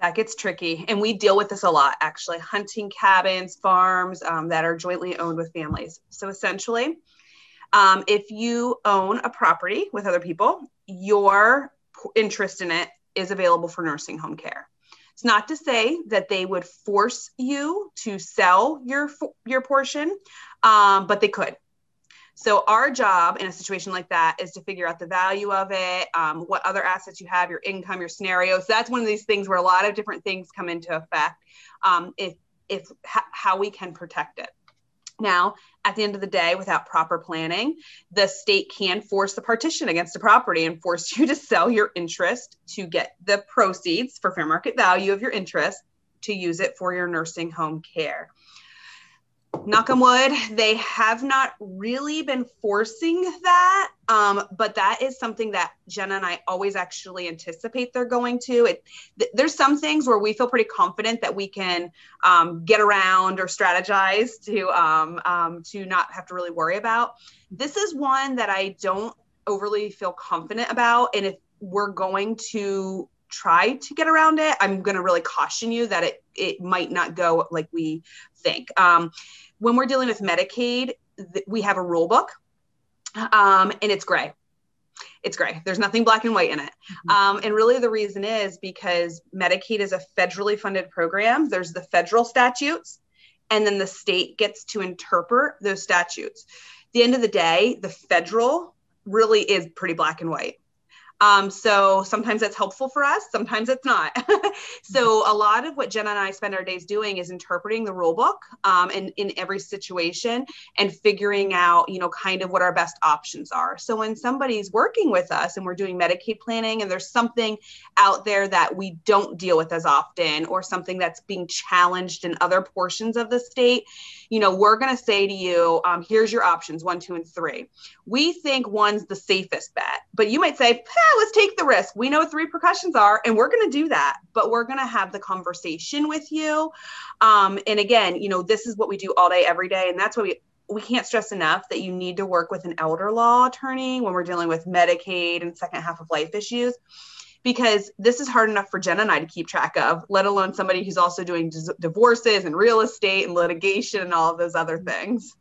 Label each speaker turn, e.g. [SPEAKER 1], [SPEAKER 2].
[SPEAKER 1] that gets tricky. And we deal with this a lot, actually, hunting cabins, farms um, that are jointly owned with families. So essentially, um, if you own a property with other people, your interest in it is available for nursing home care. It's not to say that they would force you to sell your your portion, um, but they could. So our job in a situation like that is to figure out the value of it, um, what other assets you have, your income, your scenario. So that's one of these things where a lot of different things come into effect. Um, if if how we can protect it. Now, at the end of the day, without proper planning, the state can force the partition against a property and force you to sell your interest to get the proceeds for fair market value of your interest to use it for your nursing home care knock on wood, they have not really been forcing that. Um, but that is something that Jenna and I always actually anticipate they're going to. It, th- there's some things where we feel pretty confident that we can um, get around or strategize to um, um to not have to really worry about. This is one that I don't overly feel confident about, and if we're going to try to get around it, I'm going to really caution you that it it might not go like we think. Um, when we're dealing with Medicaid, th- we have a rule book, um, and it's gray. It's gray. There's nothing black and white in it. Mm-hmm. Um, and really, the reason is because Medicaid is a federally funded program. There's the federal statutes, and then the state gets to interpret those statutes. At the end of the day, the federal really is pretty black and white. Um, so sometimes that's helpful for us, sometimes it's not. so a lot of what Jenna and I spend our days doing is interpreting the rule book um, in, in every situation and figuring out, you know, kind of what our best options are. So when somebody's working with us and we're doing Medicaid planning and there's something out there that we don't deal with as often or something that's being challenged in other portions of the state, you know, we're going to say to you, um, here's your options one, two, and three. We think one's the safest bet, but you might say, let's take the risk. We know what the repercussions are, and we're going to do that. But we're going to have the conversation with you. Um, and again, you know, this is what we do all day, every day, and that's what we we can't stress enough that you need to work with an elder law attorney when we're dealing with Medicaid and second half of life issues because this is hard enough for Jen and I to keep track of, let alone somebody who's also doing divorces and real estate and litigation and all of those other things.